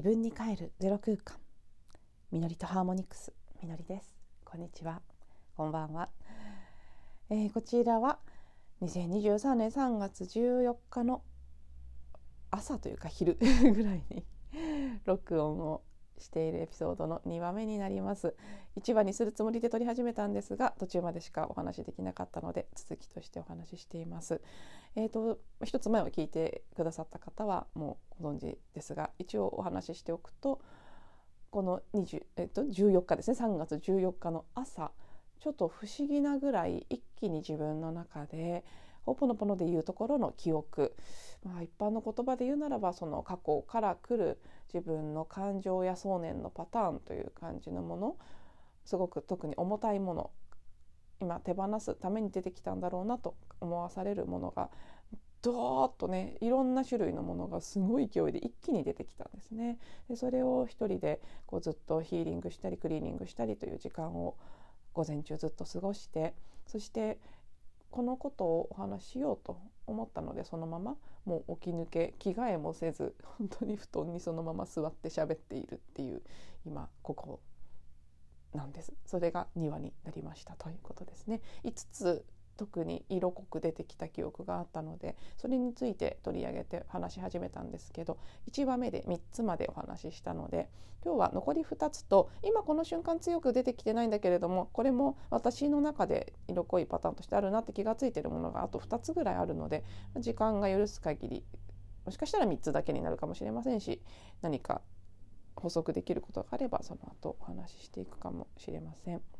自分に帰るゼロ空間。みのりとハーモニクス。みのりです。こんにちは。こんばんは、えー、こちらは2023年3月14日の朝というか昼ぐらいに録音をしているエピソードの2話目になります。1話にするつもりで撮り始めたんですが途中までしかお話しできなかったので続きとしてお話ししています。えーと、一つ前を聞いてくださった方はもうご存知ですが一応お話ししておくとこの20、えーと、14日ですね。3月14日の朝ちょっと不思議なぐらい一気に自分の中でほぽのぽのでいうところの記憶、まあ、一般の言葉で言うならばその過去から来る自分の感情や想念のパターンという感じのものすごく特に重たいもの今手放すために出てきたんだろうなと思わされるものがドーッとねいろんな種類のものがすごい勢いで一気に出てきたんですね。でそれを一人でこうずっとヒーリングしたりクリーニングしたりという時間を午前中ずっと過ごしてそしてこのことをお話ししようと思ったのでそのままもう起き抜け着替えもせず本当に布団にそのまま座って喋っているっていう今ここなんです。それが2話になりましたということですね。5つ特に色濃く出てきた記憶があったのでそれについて取り上げて話し始めたんですけど1話目で3つまでお話ししたので今日は残り2つと今この瞬間強く出てきてないんだけれどもこれも私の中で色濃いパターンとしてあるなって気が付いてるものがあと2つぐらいあるので時間が許す限りもしかしたら3つだけになるかもしれませんし何か補足できることがあればその後お話ししていくかもしれません。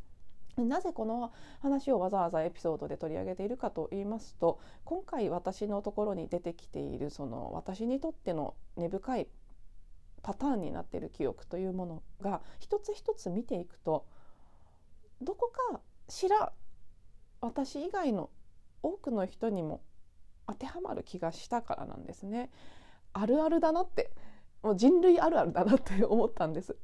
なぜこの話をわざわざエピソードで取り上げているかと言いますと今回私のところに出てきているその私にとっての根深いパターンになっている記憶というものが一つ一つ見ていくとどこかしら私以外の多くの人にも当てはまる気がしたからなんですね。あるあるだなってもう人類あるあるだなって思ったんです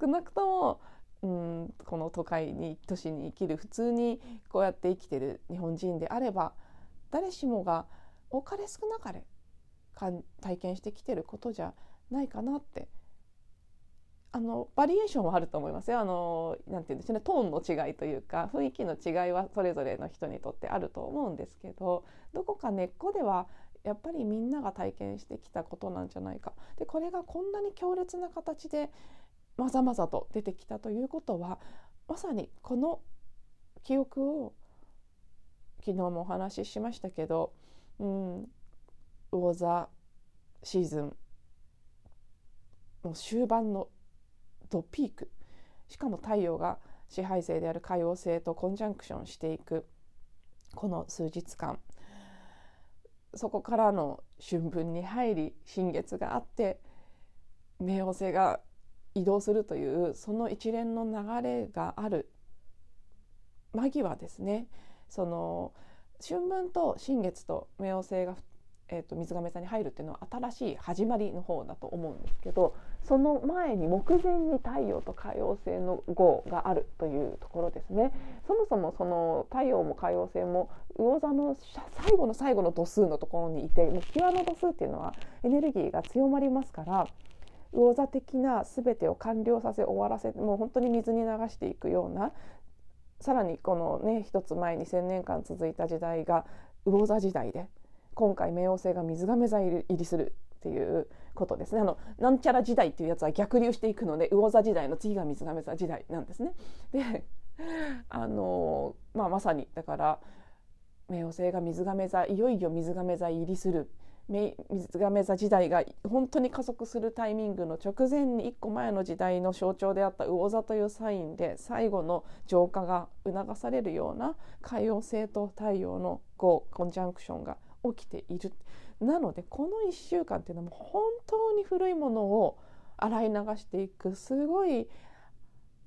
少なくともうんこの都会に都市に生きる普通にこうやって生きてる日本人であれば誰しもが多かれ少なかれ体験してきてることじゃないかなって。あのバリエーションはあると思いますよ。あのなんて言うんでしょうね。トーンの違いというか雰囲気の違いはそれぞれの人にとってあると思うんですけどどこか根っこではやっぱりみんなが体験してきたことなんじゃないか。でこれがこんなに強烈な形でまざまざと出てきたということはまさにこの記憶を昨日もお話ししましたけど、うん、魚座シーズンの終盤のドピーク。しかも太陽が支配性である海王星とコンジャンクションしていく。この数日間。そこからの春分に入り新月があって冥王星が移動するというその一連の流れがある。間際ですね。その春分と新月と冥王星がえーと、水亀座に入るっていうのは新しい始まりの方だと思うんですけどその前に目前に太陽と海王星の号があるというところですね。そもそもその太陽も海王星も魚座の最後の最後の度数のところにいてもう際の度数っていうのはエネルギーが強まりますから魚座的な全てを完了させ終わらせもう本当に水に流していくようなさらにこのね一つ前に1,000年間続いた時代が魚座時代で今回冥王星が水亀座入りするっていうことですねあのなんちゃら時代っていうやつは逆流していくので魚座時代の次が水亀座時代なんですね。であの、まあ、まさにだから冥王星が水亀座いよいよ水亀座入りする水亀座時代が本当に加速するタイミングの直前に1個前の時代の象徴であった魚座というサインで最後の浄化が促されるような海王星と太陽のコンジャンクションが起きているなのでこの1週間っていうのはも本当に古いものを洗い流していくすごい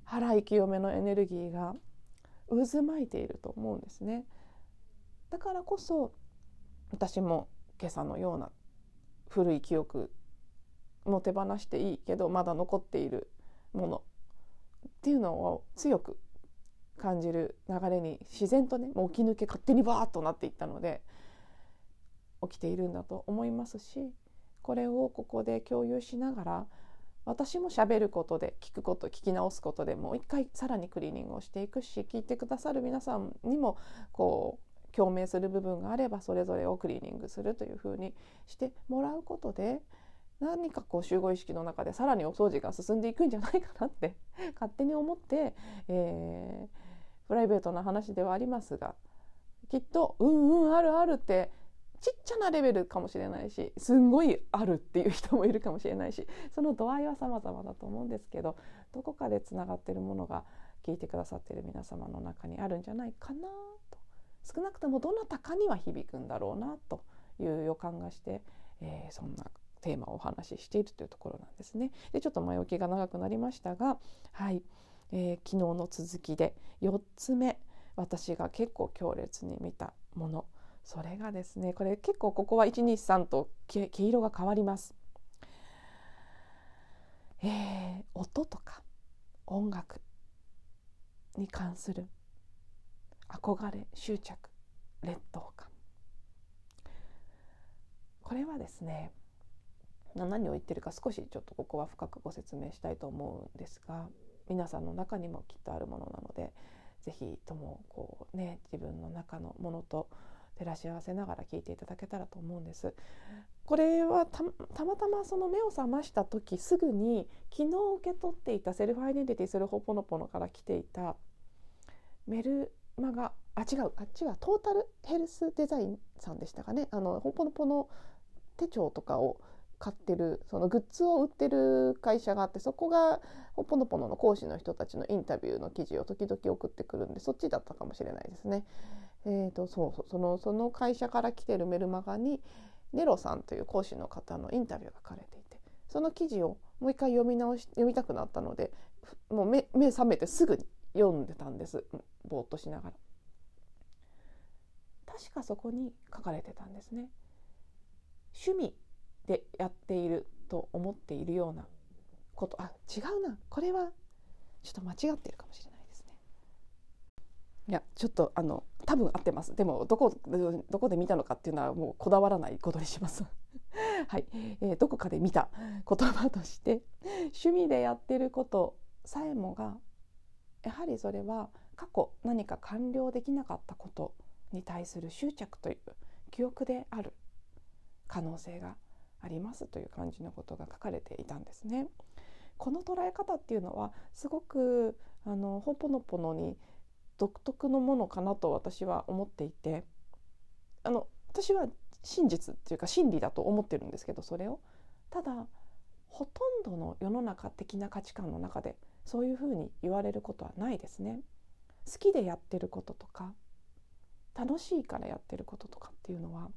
払い清めのエネルギーが渦巻いていると思うんですね。だからこそ私も今朝のような古い記憶も手放していいけどまだ残っているものっていうのを強く感じる流れに自然とねもう起き抜け勝手にバーッとなっていったので起きているんだと思いますしこれをここで共有しながら私も喋ることで聞くこと聞き直すことでもう一回さらにクリーニングをしていくし聞いてくださる皆さんにもこう共鳴する部分があればそれぞれをクリーニングするというふうにしてもらうことで何かこう集合意識の中でさらにお掃除が進んでいくんじゃないかなって 勝手に思って、えー、プライベートな話ではありますがきっと「うんうんあるある」ってちっちゃなレベルかもしれないしすんごいあるっていう人もいるかもしれないし その度合いは様々だと思うんですけどどこかでつながってるものが聞いてくださってる皆様の中にあるんじゃないかなと少なくともどなたかには響くんだろうなという予感がして、えー、そんなテーマをお話ししているというところなんですね。でちょっと前置きが長くなりましたが、はいえー、昨日の続きで4つ目私が結構強烈に見たものそれがですねこれ結構ここは123と毛色が変わります。えー、音とか音楽に関する憧れ執着劣等感これはですね何を言ってるか少しちょっとここは深くご説明したいと思うんですが皆さんの中にもきっとあるものなので是非ともこうね自分の中のものと照らし合わせながら聞いていただけたらと思うんです。これはたまたまその目を覚ました時すぐに昨日受け取っていたセルフアイデンティティするほぽのぽのから来ていたメルマガあ違うあっちはトータルヘルスデザインさんでしたかねあのほぽのぽの手帳とかを買ってるそのグッズを売ってる会社があってそこがほぽのぽのの講師の人たちのインタビューの記事を時々送ってくるんでそっちだったかもしれないですね。えーと、そうそうそのその会社から来てるメルマガにネロさんという講師の方のインタビューが書かれていてその記事をもう一回読み直し読みたくなったのでもう目目覚めてすぐに読んでたんですぼーっとしながら。確かそこに書かれてたんですね。趣味でやっていると思っているようなことあ違うなこれはちょっと間違ってるかもしれないですね。いやちょっとあの多分合ってますでもどこどこで見たのかっていうのはもうこだわらないことにします。はい、えー、どこかで見た言葉として趣味でやってることさえもがやはりそれは過去何か完了できなかったことに対する執着という記憶である可能性がありますという感じのことが書かれていたんですね。この捉え方っていうのはすごくあのほぽのぽのに独特のものかなと私は思っていてあの私は真実っていうか真理だと思ってるんですけどそれをただほとんどの世の中的な価値観の中でそういうふうに言われることはないですね。好きでやってることとか楽しいからやってることとかっていうのは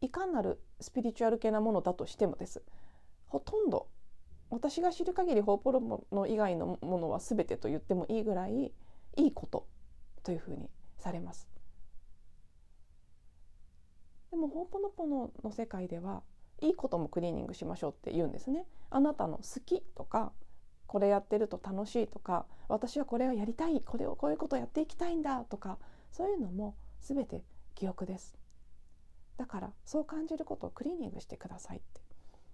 いかなるスピリチュアル系なものだとしてもですほとんど私が知る限りホーポロモの以外のものは全てと言ってもいいぐらいいいことというふうにされます。でもホーポノポノの世界ではいいこともクリーニングしましょうって言うんですね。あなたの好きとかこれやってると楽しいとか私はこれをやりたいこれをこういうことをやっていきたいんだとかそういうのも全て記憶です。だからそう感じることをクリーニングしてくださいって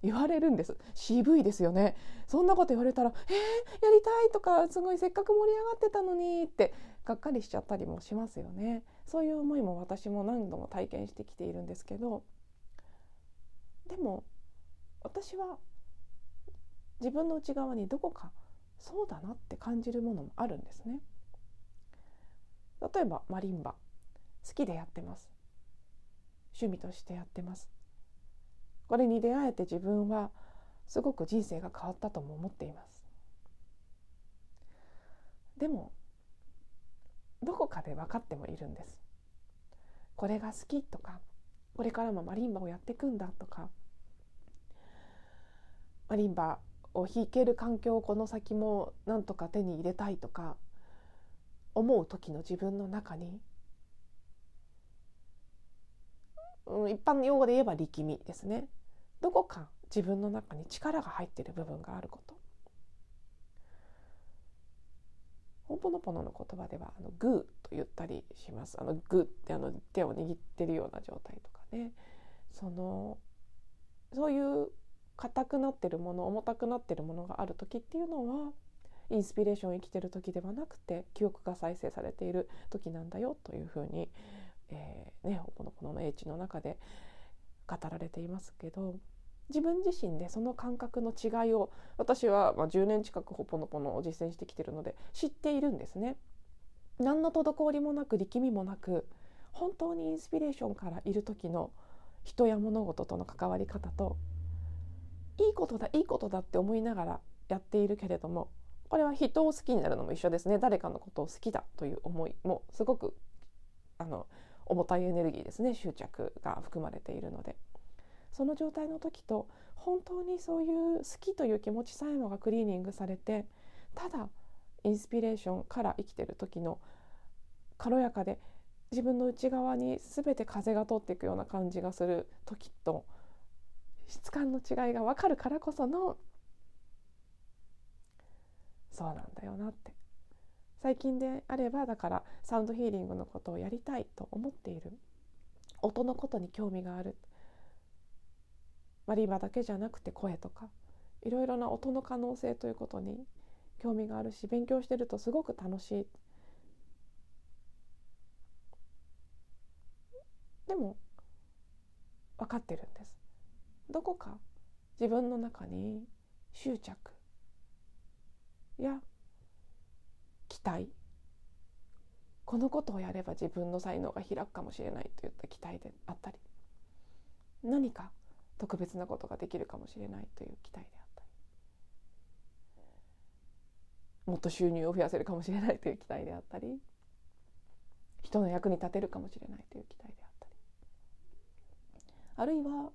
言われるんです。渋いですよね。そんなこと言われたら「えー、やりたい」とかすごいせっかく盛り上がってたのにってがっかりしちゃったりもしますよね。そういう思いも私も何度も体験してきているんですけどでも私は自分の内側にどこかそうだなって感じるものもあるんですね。例えばマリンバ。好きでやってます。趣味としてやってます。これに出会えて自分はすごく人生が変わったとも思っています。でもどこかで分かってもいるんです。これが好きとかこれからもマリンバをやっていくんだとか。マリンバを弾ける環境をこの先もなんとか手に入れたいとか思う時の自分の中にうん、一般用語で言えば力みですね。どこか自分の中に力が入っている部分があること。ほんぽのぽのの言葉ではあのグーと言ったりします。あのグーってあの手を握ってるような状態とかね。そのそういう硬くなってるもの重たくなってるものがある時っていうのはインスピレーション生きてる時ではなくて記憶が再生されている時なんだよというふうに、えー、ねほぽのぽの英知の中で語られていますけど自分自身でその感覚の違いを私はま10年近くほぽのぽのを実践してきてるので知っているんですね。何の滞りもなく力みもなく本当にインスピレーションからいる時の人や物事との関わり方といいことだいいことだって思いながらやっているけれどもこれは人を好きになるのも一緒ですね。誰かのことを好きだという思いもすごくあの重たいエネルギーですね。執着が含まれているので。その状態の時と本当にそういう好きという気持ちさえもがクリーニングされてただインスピレーションから生きてる時の軽やかで自分の内側に全て風が通っていくような感じがする時と質感の違いが分かるからこそのそうなんだよなって。最近であればだからサウンドヒーリングのことをやりたいと思っている。音のことに興味がある。マリンバだけじゃなくて声とか。いろいろな音の可能性ということに興味があるし勉強してるとすごく楽しい。でも分かってるんですどこか自分の中に執着。や期待。このことをやれば自分の才能が開くかもしれないといった期待であったり何か特別なことができるかもしれないという期待であったりもっと収入を増やせるかもしれないという期待であったり人の役に立てるかもしれないという期待であったりあるいは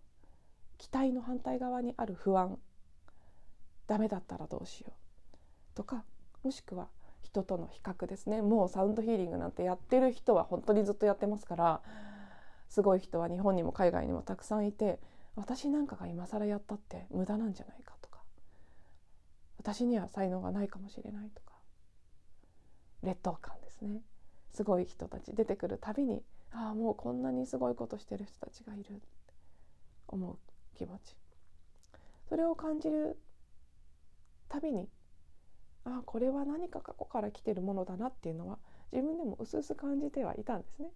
期待の反対側にある不安ダメだったらどうしようとかもしくは人との比較ですね。もうサウンドヒーリングなんてやってる人は本当にずっとやってますからすごい人は日本にも海外にもたくさんいて私なんかが今更やったって無駄なんじゃないかとか私には才能がないかもしれないとか劣等感ですね。すごい人たち出てくるたびにああもうこんなにすごいことしてる人たちがいるって思う。気持ち。それを感じるたびにあこれは何か過去から来てるものだなっていうのは自分でも薄々感じてはいたんですね。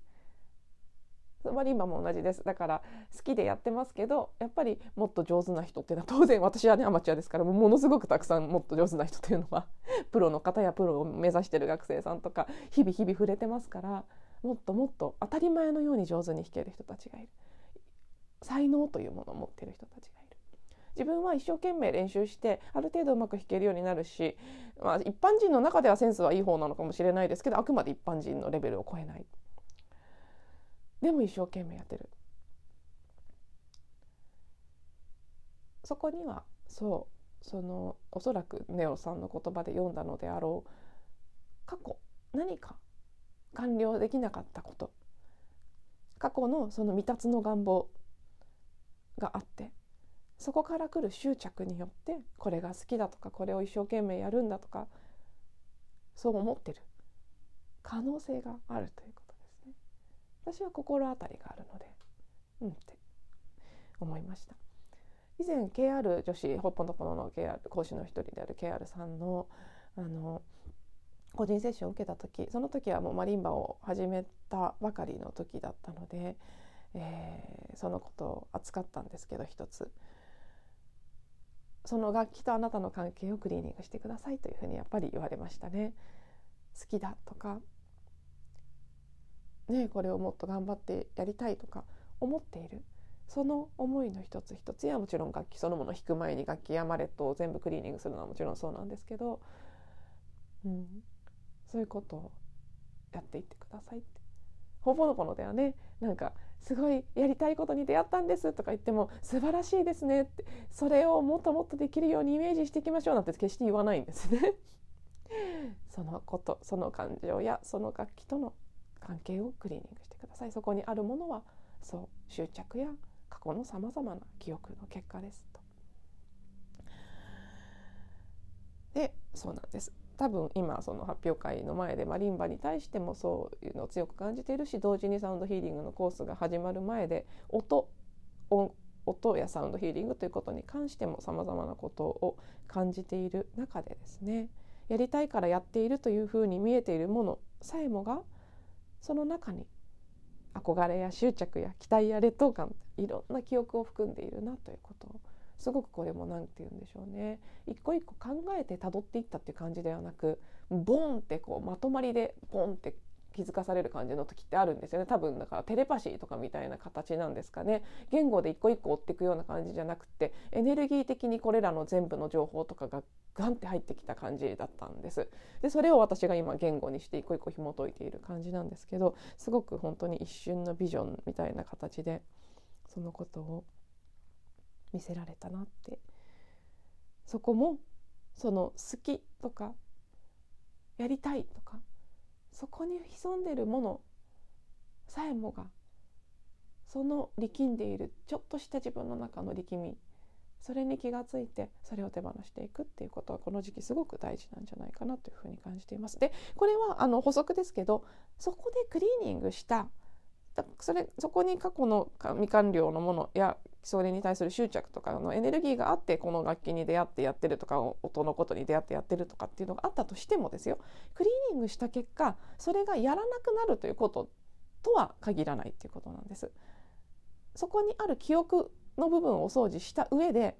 つまり今も同じです。だから好きでやってますけどやっぱりもっと上手な人っていうのは 当然私はねアマチュアですからものすごくたくさんもっと上手な人っていうのは プロの方やプロを目指してる学生さんとか日々日々触れてますからもっともっと当たり前のように上手に弾ける人たちがいる。才能というものを持っている人たちがいる。自分は一生懸命練習してある程度うまく弾けるようになるし、まあ、一般人の中ではセンスはいい方なのかもしれないですけどあくまで一般人のレベルを超えない。でも一生懸命やってる。そこにはそうそのおそらくネオさんの言葉で読んだのであろう過去何か完了できなかったこと。過去のその未達の願望。があってそこから来る執着によってこれが好きだとかこれを一生懸命やるんだとかそう思ってる可能性があるということですね。私は心当たりがあるのでうんって思いました。以前 KR 女子ほっぽのぽのの KR 講師の一人である KR さんのあの個人セッションを受けた時その時はもうマリンバを始めたばかりの時だったので、えー、そのことを扱ったんですけど一つその楽器とあなたの関係をクリーニングしてくださいというふうにやっぱり言われましたね。好きだとか、ね、これをもっと頑張ってやりたいとか思っているその思いの一つ一つやもちろん楽器そのもの弾く前に楽器やマレットを全部クリーニングするのはもちろんそうなんですけど、うん、そういうことをやっていってくださいって。ほぼのこのではねなんかすごいやりたいことに出会ったんですとか言っても素晴らしいですねってそれをもっともっとできるようにイメージしていきましょうなんて決して言わないんですね。そのことその感情やその楽器との関係をクリーニングしてくださいそこにあるものはそう執着や過去のさまざまな記憶の結果ですと。でそうなんです多分今その発表会の前でマリンバに対してもそういうのを強く感じているし同時にサウンドヒーリングのコースが始まる前で音音音やサウンドヒーリングということに関してもさまざまなことを感じている中でですね。やりたいからやっているというふうに見えているものさえもがその中に憧れや執着や期待や劣等感いろんな記憶を含んでいるなということをすごくこれも何て言うんでしょうね。一個一個考えて辿っていったっていう感じではなくボンってこうまとまりでボンって気づかされる感じの時ってあるんですよね。多分だからテレパシーとかみたいな形なんですかね。言語で一個一個追っていくような感じじゃなくてエネルギー的にこれらの全部の情報とかがガンって入ってきた感じだったんです。でそれを私が今言語にして一個一個紐解いている感じなんですけどすごく本当に一瞬のビジョンみたいな形でそのことを見せられたなってそこもその好きとかやりたいとかそこに潜んでるものさえもがその力んでいるちょっとした自分の中の力みそれに気がついてそれを手放していくっていうことはこの時期すごく大事なんじゃないかなというふうに感じています。でこれはあの補足ですけどそこでクリーニングしたそれそこに過去の未完了のものやそれに対する執着とかのエネルギーがあってこの楽器に出会ってやってるとか音のことに出会ってやってるとかっていうのがあったとしてもですよクリーニングした結果それがやらなくなるということとは限らないっていうことなんです。そこにある記憶の部分をお掃除した上で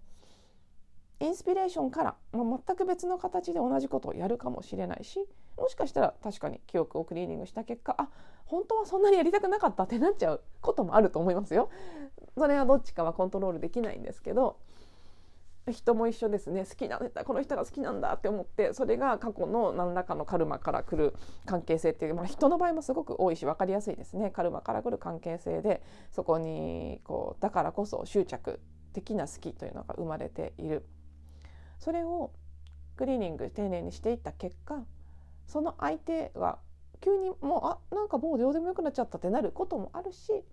インスピレーションから、まあ、全く別の形で同じことをやるかもしれないしもしかしたら確かに記憶をクリーニングした結果あ本当はそんなにやりたくなかったってなっちゃうこともあると思いますよ。それはどっちかはコントロールできないんですけど人も一緒ですね。好きなこの人が好きなんだって思ってそれが過去の何らかのカルマから来る関係性っていう、まあ、人の場合もすごく多いし分かりやすいですね。カルマから来る関係性でそこにこうだからこそ執着的な好きというのが生まれている。それをクリーニング丁寧にしていった結果その相手が急にもうあなんかもうどうでもよくなっちゃったってなることもあるし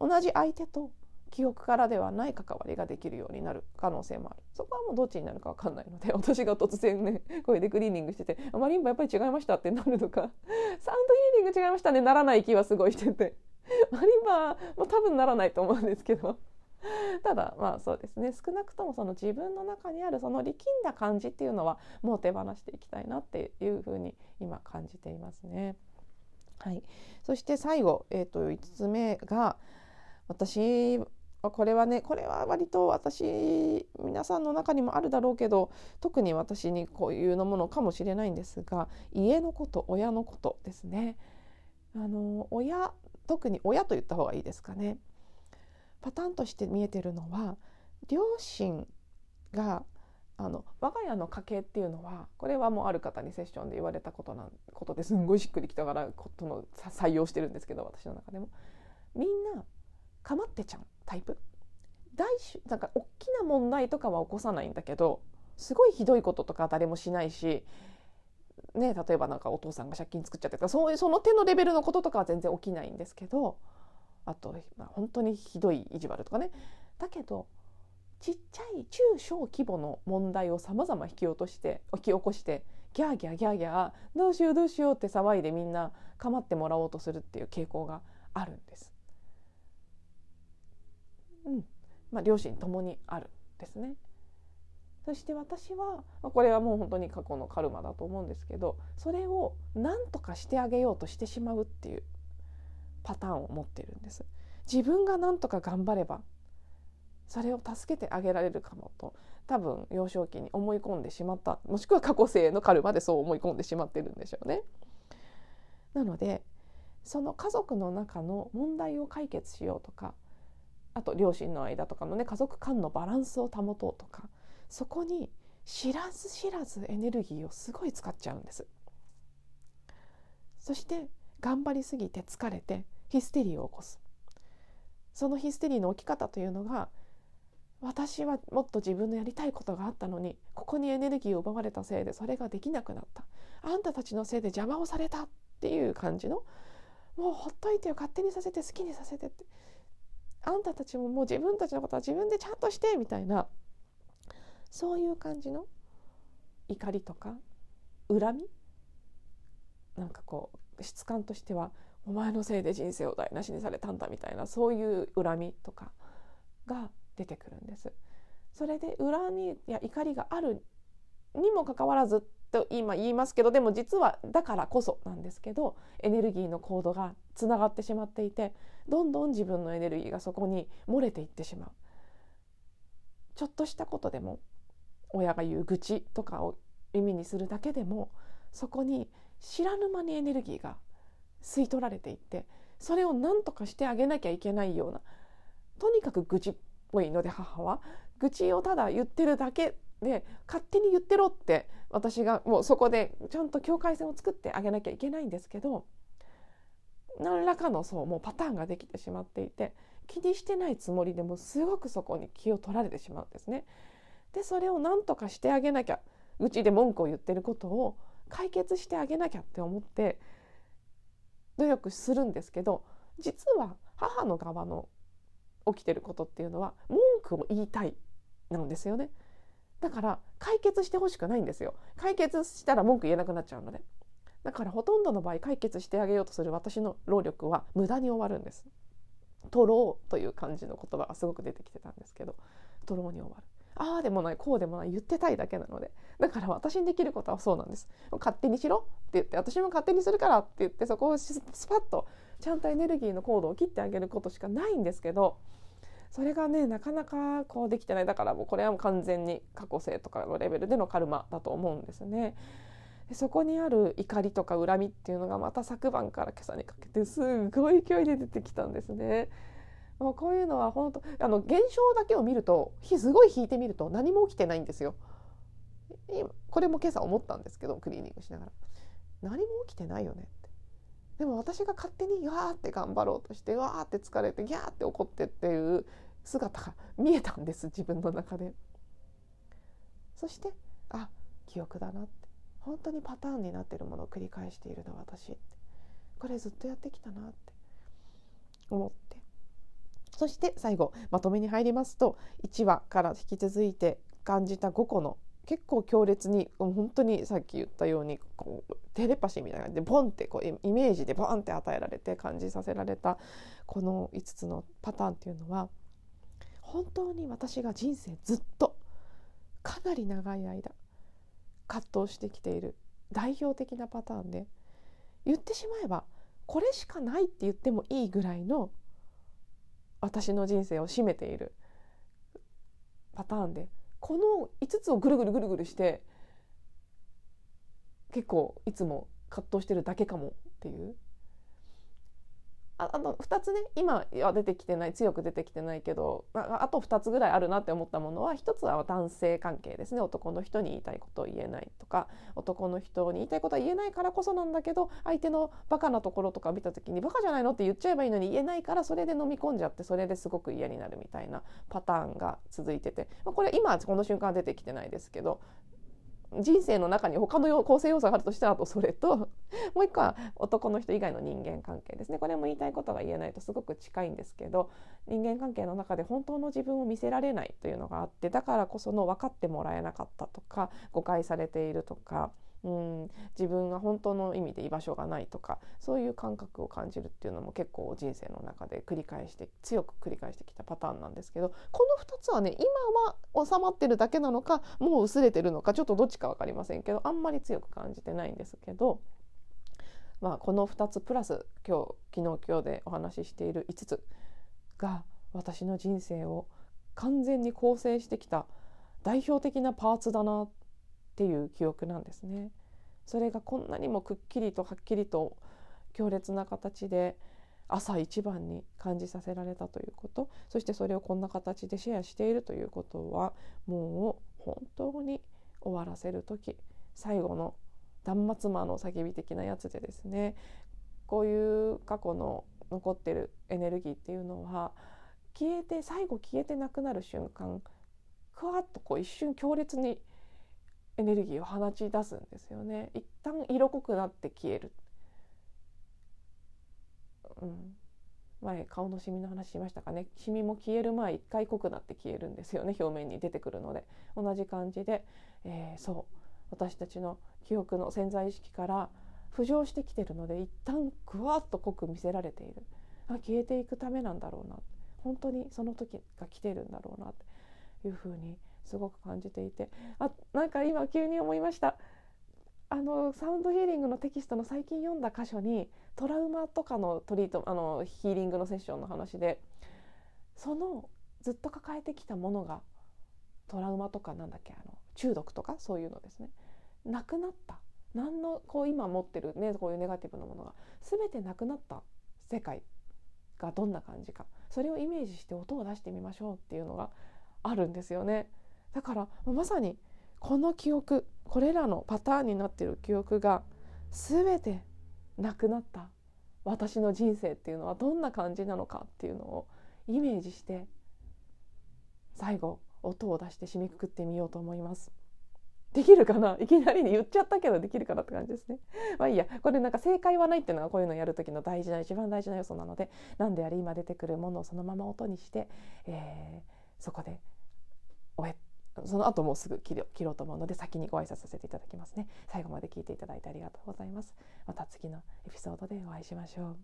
同じ相手と記憶からではない関わりができるようになる可能性もある。そこはもうどっちになるか分かんないので私が突然ね声でクリーニングしてて「あマリンバやっぱり違いました」ってなるのか「サウンドヒーリング違いましたね」ならない気はすごいしてて。マリンバも多分ならないと思うんですけど。ただまあそうですね。少なくともその自分の中にあるその力んだ感じっていうのはもう手放していきたいなっていうふうに今感じていますね。はい、そして最後、えー、と5つ目が私これはねこれは割と私皆さんの中にもあるだろうけど特に私にこういうのものかもしれないんですが家のこと親のことですね。あの親特に親と言った方がいいですかね。パターンとして見えてるのは両親があの我が家の家系っていうのはこれはもうある方にセッションで言われたことなんことですんごいしっくりきたからことの採用してるんですけど私の中でもみんなかまってちゃうタイプ大なんか大きな問題とかは起こさないんだけどすごいひどいこととか誰もしないし、ね、例えばなんかお父さんが借金作っちゃってとかそういうその手のレベルのこととかは全然起きないんですけどあと、まあ、本当にひどい意地悪とかねだけどちっちゃい中小規模の問題をさまざま引き落として引き起こしてギャーギャーギャーギャーどうしようどうしようって騒いでみんな構ってもらおうとするっていう傾向があるんです。うんまあ、両親ともにあるですね。そして私はこれはもう本当に過去のカルマだと思うんですけどそれを何とかしてあげようとしてしまうっていうパターンを持ってるんです自分が何とか頑張ればそれを助けてあげられるかもと多分幼少期に思い込んでしまったもしくは過去生のカルマでそう思い込んでしまってるんでしょうね。なのでその家族の中の問題を解決しようとかあと両親の間とかのね家族間のバランスを保とうとかそこに知らず知らずエネルギーをすごい使っちゃうんです。そして頑張りすぎて疲れてヒステリーを起こす。そのヒステリーの起き方というのが私はもっと自分のやりたいことがあったのにここにエネルギーを奪われたせいでそれができなくなった。あんたたちのせいで邪魔をされたっていう感じのもうほっといてよ勝手にさせて好きにさせてって。あんたたちももう自分たちのことは自分でちゃんとしてみたいなそういう感じの怒りとか恨み？なんかこう質感としてはお前のせいで人生を台無しにされたんだみたいなそういう恨みとかが出てくるんです。それで恨みや怒りがあるにもかかわらずと今言いますけどでも実はだからこそなんですけどエネルギーのコードがつながってしまっていてどんどん自分のエネルギーがそこに漏れていってしまう。ちょっとしたことでも親が言う愚痴とかを耳にするだけでもそこに知らぬ間にエネルギーが吸い取られていってそれを何とかしてあげなきゃいけないようなとにかく愚痴っぽいので母は愚痴をただ言ってるだけで勝手に言ってろって私がもうそこでちゃんと境界線を作ってあげなきゃいけないんですけど何らかのそうもうパターンができてしまっていて気にしてないつもりでもすごくそこに気を取られてしまうんですね。でそれを何とかしてあげなきゃうちで文句を言ってることを解決してあげなきゃって思って努力するんですけど実は母の側の起きてることっていうのは文句を言いたいなんですよね。だから解決してほしくないんですよ。解決したら文句言えなくなっちゃうので。だからほとんどの場合解決してあげようとする私の労力は無駄に終わるんです。取ろうという感じの言葉がすごく出てきてたんですけど取ろうに終わる。ああでもないこうでもない言ってたいだけなのでだから私にできることはそうなんです勝手にしろって言って私も勝手にするからって言ってそこをスパッとちゃんとエネルギーのコードを切ってあげることしかないんですけどそれがねなかなかこうできてないだからもうこれはもう完全に過去性とかのレベルでのカルマだと思うんですね。そこにある怒りとか恨みっていうのがまた昨晩から今朝にかけてすごい勢いで出てきたんですね。もうこういうのは本当あの現象だけを見るとすごい引いてみると何も起きてないんですよ。これも今朝思ったんですけどクリーニングしながら何も起きてないよねってでも私が勝手にわーって頑張ろうとしてわーって疲れてギャーって怒ってっていう姿が見えたんです自分の中でそしてあ記憶だなって本当にパターンになってるものを繰り返しているの私。これずっとやってきたなって。思って。そして最後まとめに入りますと1話から引き続いて感じた5個の結構強烈に本当にさっき言ったようにこうテレパシーみたいな感じでボンってこうイメージでボンって与えられて感じさせられたこの5つのパターンっていうのは本当に私が人生ずっとかなり長い間葛藤してきている。代表的なパターンで。言ってしまえばこれしかないって言ってもいいぐらいの私の人生を占めている。パターンで。この5つをぐるぐるぐるぐるして結構いつも葛藤してるだけかもっていう。ああの2つね。今は出てきてない強く出てきてないけどあと2つぐらいあるなって思ったものは1つは男性関係ですね。男の人に言いたいことを言えないとか男の人に言いたいことは言えないからこそなんだけど相手のバカなところとか見た時にバカじゃないのって言っちゃえばいいのに言えないからそれで飲み込んじゃってそれですごく嫌になるみたいなパターンが続いてて、まあ、これ今この瞬間出てきてないですけど人生の中に他の構成要素があるとしたらあとそれと もう一個は男の人以外の人間関係ですね。これも言いたいことが言えないとすごく近いんですけど人間関係の中で本当の自分を見せられないというのがあってだからこその分かってもらえなかったとか誤解されているとかうん自分が本当の意味で居場所がないとかそういう感覚を感じるっていうのも結構人生の中で繰り返して強く繰り返してきたパターンなんですけどこの2つはね今は収まってるだけなのかもう薄れてるのかちょっとどっちか分かりませんけどあんまり強く感じてないんですけど。まあ、この2つプラス今日昨日今日でお話ししている5つが私の人生を完全に構成してきた代表的なパーツだなっていう記憶なんですね。それがこんなにもくっきりとはっきりと強烈な形で朝一番に感じさせられたということ。そしてそれをこんな形でシェアしているということはもう本当に終わらせる時。最後の断末魔の叫び的なやつでですね。こういう過去の残ってるエネルギーっていうのは消えて最後消えてなくなる瞬間ふわっとこう一瞬強烈にエネルギーを放ち出すんですよね。一旦色濃くなって消える、うん、前顔のシミの話しましたかね。シミも消える前一回濃くなって消えるんですよね。表面に出てくるので。同じ感じで、えー、そう。私たちの記憶の潜在意識から浮上してきてるので一旦ぐわっと濃く見せられている。あ消えていくためなんだろうな。本当にその時が来てるんだろうなっていうふうにすごく感じていて。あなんか今急に思いました。あのサウンドヒーリングのテキストの最近読んだ箇所にトラウマとかのトリートあのヒーリングのセッションの話でそのずっと抱えてきたものがトラウマとかなんだっけあの中毒とかそういうのですね。なくなった。何のこう今持ってるねこういうネガティブなものが全てなくなった。世界がどんな感じか。それをイメージして音を出してみましょうっていうのがあるんですよね。だからまさにこの記憶これらのパターンになっている記憶が全てなくなった私の人生っていうのはどんな感じなのかっていうのをイメージして最後音を出して締めくくってみようと思います。できるかな？いきなりに言っちゃったけどできるかなって感じですね。まあいいやこれなんか正解はないっていうのがこういうのやる時の大事な一番大事な要素なので何であれ今出てくるものをそのまま音にして、えー、そこで終えその後もうすぐ切ろうと思うので先にご挨拶させていただきますね。最後まで聞いていただいてありがとうございます。また次のエピソードでお会いしましょう。